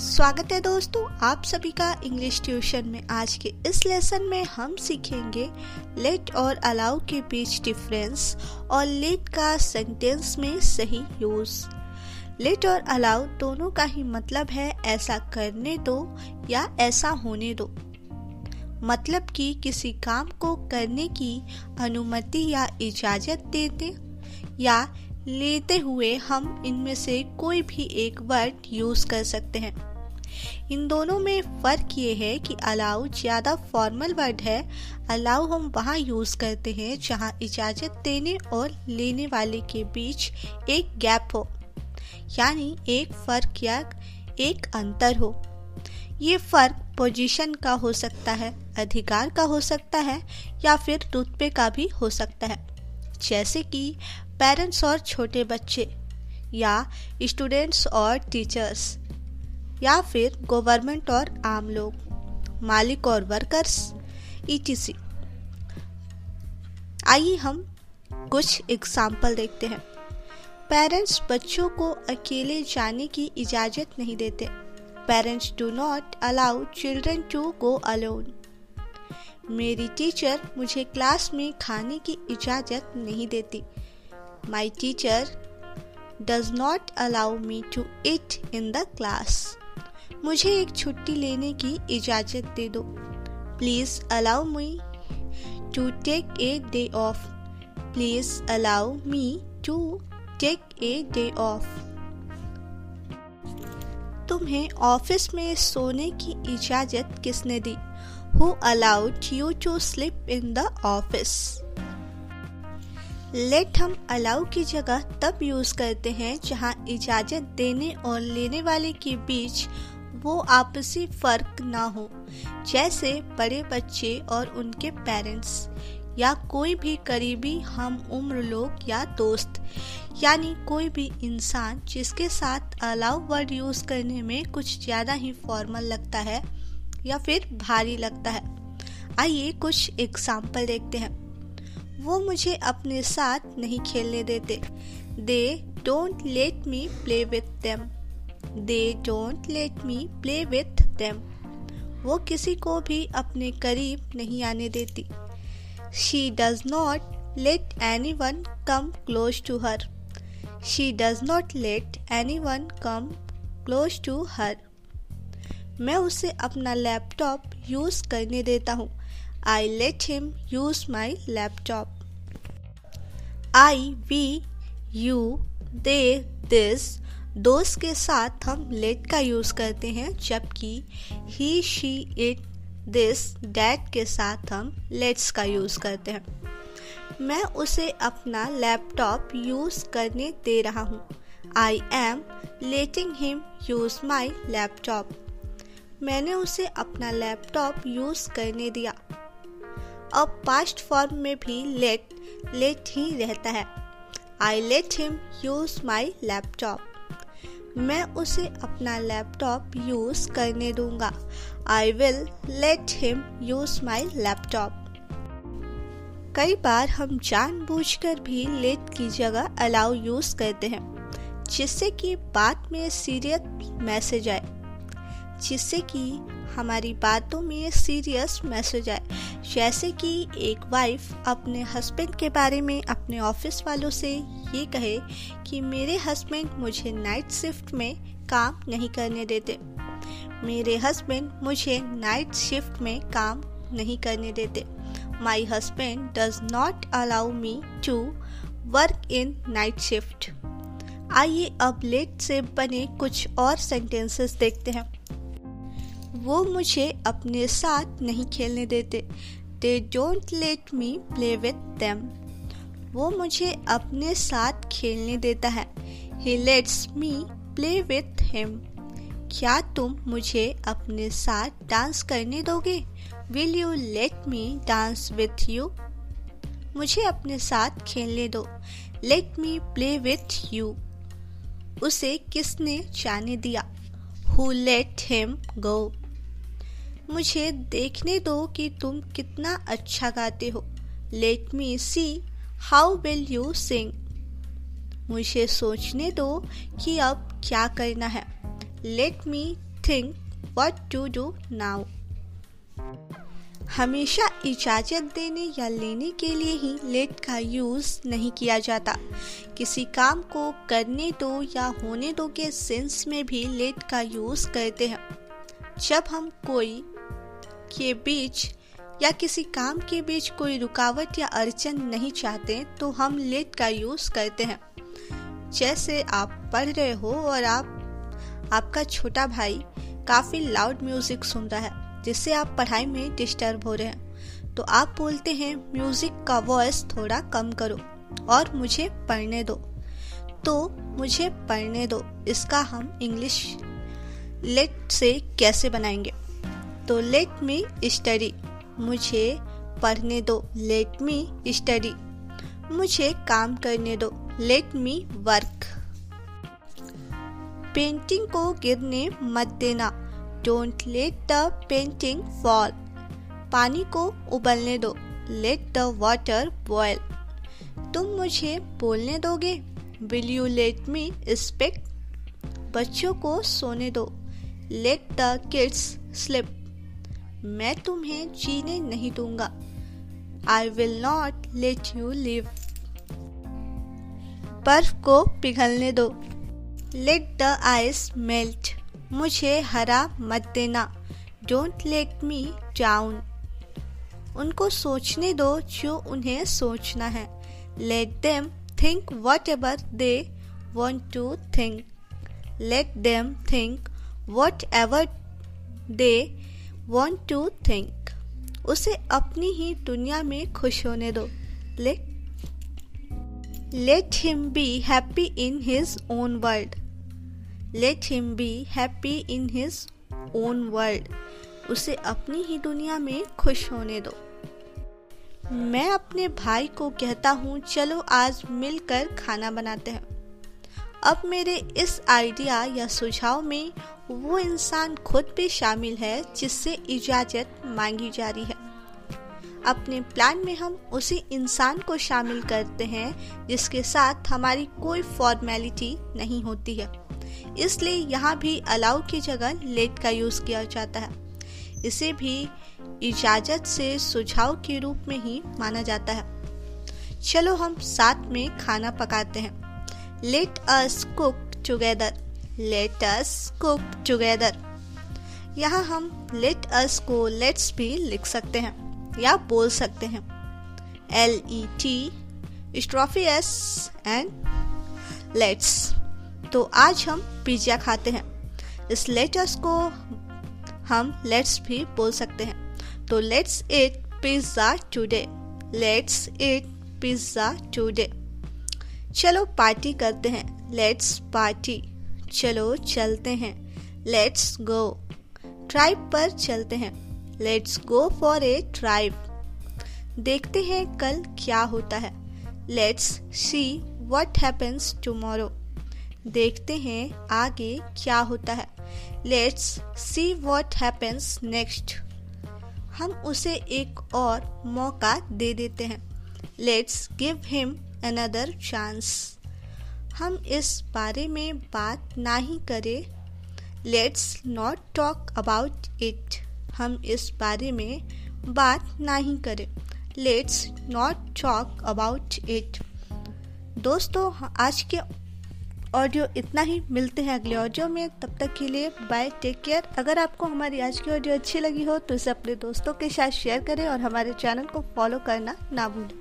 स्वागत है दोस्तों, आप सभी का इंग्लिश ट्यूशन में। आज के इस लेसन में हम सीखेंगे लेट और अलाउ के बीच डिफरेंस और लेट का सेंटेंस में सही यूज़ लेट और अलाउ दोनों का ही मतलब है ऐसा करने दो या ऐसा होने दो। मतलब कि किसी काम को करने की अनुमति या इजाज़त देते या लेते हुए हम इनमें से कोई भी एक वर्ड यूज़ कर सकते हैं। इन दोनों में फ़र्क ये है कि अलाउ ज़्यादा फॉर्मल वर्ड है। अलाउ हम वहाँ यूज़ करते हैं जहाँ इजाज़त देने और लेने वाले के बीच एक गैप हो, यानी एक फ़र्क या एक अंतर हो। ये फ़र्क पोजीशन का हो सकता है, अधिकार का हो सकता है, या फिर रुतबे का भी हो सकता है। जैसे कि पेरेंट्स और छोटे बच्चे, या स्टूडेंट्स और टीचर्स या फिर गवर्नमेंट और आम लोग, मालिक और वर्कर्स ईटीसी आइए हम कुछ एग्ज़ाम्पल देखते हैं। पेरेंट्स बच्चों को अकेले जाने की इजाज़त नहीं देते। Parents do not allow children to go alone मेरी टीचर मुझे क्लास में खाने की इजाज़त नहीं देती। My teacher does not allow me to eat in the class मुझे एक छुट्टी लेने की इजाज़त दे दो। Please allow me to take a day off please allow me to take a day off तुम्हें ऑफ़िस में सोने की इजाज़त किसने दी? Who allowed you to sleep in the office let हम अलाउ की जगह तब यूज़ करते हैं जहाँ इजाज़त देने और लेने वाले के बीच वो आपसी फ़र्क ना हो। जैसे बड़े बच्चे और उनके पेरेंट्स, या कोई भी करीबी हम उम्र लोग या दोस्त, यानी कोई भी इंसान जिसके साथ अलाउ वर्ड यूज़ करने में कुछ ज़्यादा ही फॉर्मल लगता है, या फिर भारी लगता है। आइए कुछ एग्ज़ाम्पल देखते हैं। वो मुझे अपने साथ नहीं खेलने देते। They don't let me play with them. They don't let me play with them वो किसी को भी अपने करीब नहीं आने देती। She does not let anyone come close to her she does not let anyone come close to her मैं उसे अपना लैपटॉप यूज़ करने देता हूँ। I let him use my laptop I we you they this दोस्त के साथ हम लेट का यूज़ करते हैं, जबकि he she it this that के साथ हम लेट्स का यूज़ करते हैं। मैं उसे अपना लैपटॉप यूज़ करने दे रहा हूँ। I am letting him use my laptop मैंने उसे अपना लैपटॉप यूज़ करने दिया। अब पास्ट फॉर्म में भी लेट लेट ही रहता है। I let him use my laptop मैं उसे अपना लैपटॉप यूज़ करने दूँगा। I will let him use my laptop कई बार हम जानबूझकर भी लेट की जगह अलाउ यूज़ करते हैं, जिससे कि बात में सीरियस मैसेज आए, जिससे कि हमारी बातों में सीरियस मैसेज आए। जैसे कि एक वाइफ अपने हस्बैंड के बारे में अपने ऑफ़िस वालों से ये कहे कि मेरे हस्बैंड मुझे नाइट शिफ्ट में काम नहीं करने देते। मेरे हस्बैंड मुझे नाइट शिफ्ट में काम नहीं करने देते। My husband does not allow me to work in night shift आइए अब लेट से बने कुछ और सेंटेंसेस देखते हैं। वो मुझे अपने साथ नहीं खेलने देते। They don't let me play with them वो मुझे अपने साथ खेलने देता है। He lets me play with him क्या तुम मुझे अपने साथ डांस करने दोगे? Will you let me dance with you मुझे अपने साथ खेलने दो। Let me play with you उसे किसने जाने दिया? हु लेट हिम गो मुझे देखने दो कि तुम कितना अच्छा गाते हो। Let me see how will you sing मुझे सोचने दो कि अब क्या करना है। Let me think what to do now हमेशा इजाज़त देने या लेने के लिए ही लेट का यूज़ नहीं किया जाता। किसी काम को करने दो या होने दो के सेंस में भी लेट का यूज़ करते हैं। जब हम कोई के बीच या किसी काम के बीच कोई रुकावट या अड़चन नहीं चाहते तो हम लेट का यूज़ करते हैं। जैसे आप पढ़ रहे हो और आप, आपका छोटा भाई काफ़ी लाउड म्यूज़िक सुन रहा है, जिससे आप पढ़ाई में डिस्टर्ब हो रहे हैं। तो आप बोलते हैं म्यूज़िक का वॉइस थोड़ा कम करो और मुझे पढ़ने दो। तो मुझे पढ़ने दो, इसका हम इंग्लिश लेट से कैसे बनाएँगे? तो लेट मी स्टडी मुझे पढ़ने दो. लेट मी स्टडी मुझे काम करने दो. लेट मी वर्क पेंटिंग को गिरने मत देना. Don't let the painting fall पानी को उबलने दो. लेट द वाटर बॉयल तुम मुझे बोलने दोगे? Will you let me speak बच्चों को सोने दो. लेट द किड्स स्लिप मैं तुम्हें जीने नहीं दूँगा। I will not let you live बर्फ़ को पिघलने दो। लेट द आइस मेल्ट मुझे हरा मत देना। डोंट लेट मी डाउन उनको सोचने दो जो उन्हें सोचना है। Let them think whatever they want to think let them think whatever they want to think उसे अपनी ही दुनिया में खुश होने दो। Let him be happy in his own world let him be happy in his own world उसे अपनी ही दुनिया में खुश होने दो। मैं अपने भाई को कहता हूँ, चलो आज मिलकर खाना बनाते हैं। अब मेरे इस आइडिया या सुझाव में वो इंसान खुद भी शामिल है जिससे इजाज़त मांगी जा रही है। अपने प्लान में हम उसी इंसान को शामिल करते हैं जिसके साथ हमारी कोई फॉर्मेलिटी नहीं होती है। इसलिए यहाँ भी अलाउ की जगह लेट का यूज़ किया जाता है। इसे भी इजाज़त से सुझाव के रूप में ही माना जाता है। चलो हम साथ में खाना पकाते हैं। Let us cook together let us cook together यहाँ हम लेट अस को लेट्स भी लिख सकते हैं या बोल सकते हैं। L E T apostrophe S and let's तो आज हम पिज़्ज़ा खाते हैं। इस लेटर्स को हम लेट्स भी बोल सकते हैं। तो let's eat pizza today let's eat pizza today चलो पार्टी करते हैं। लेट्स पार्टी चलो चलते हैं। लेट्स गो ट्राइब पर चलते हैं। Let's go for a trip देखते हैं कल क्या होता है। Let's see what happens tomorrow देखते हैं आगे क्या होता है। Let's see what happens next हम उसे एक और मौका दे देते हैं। Let's give him another chance हम इस बारे में बात ना ही करें। Let's not talk about it हम इस बारे में बात ना ही करें। Let's not talk about it दोस्तों, आज के ऑडियो इतना ही। मिलते हैं अगले ऑडियो में। तब तक के लिए बाय टेक केयर अगर आपको हमारी आज की ऑडियो अच्छी लगी हो तो इसे अपने दोस्तों के साथ शेयर करें और हमारे चैनल को फॉलो करना ना भूलें।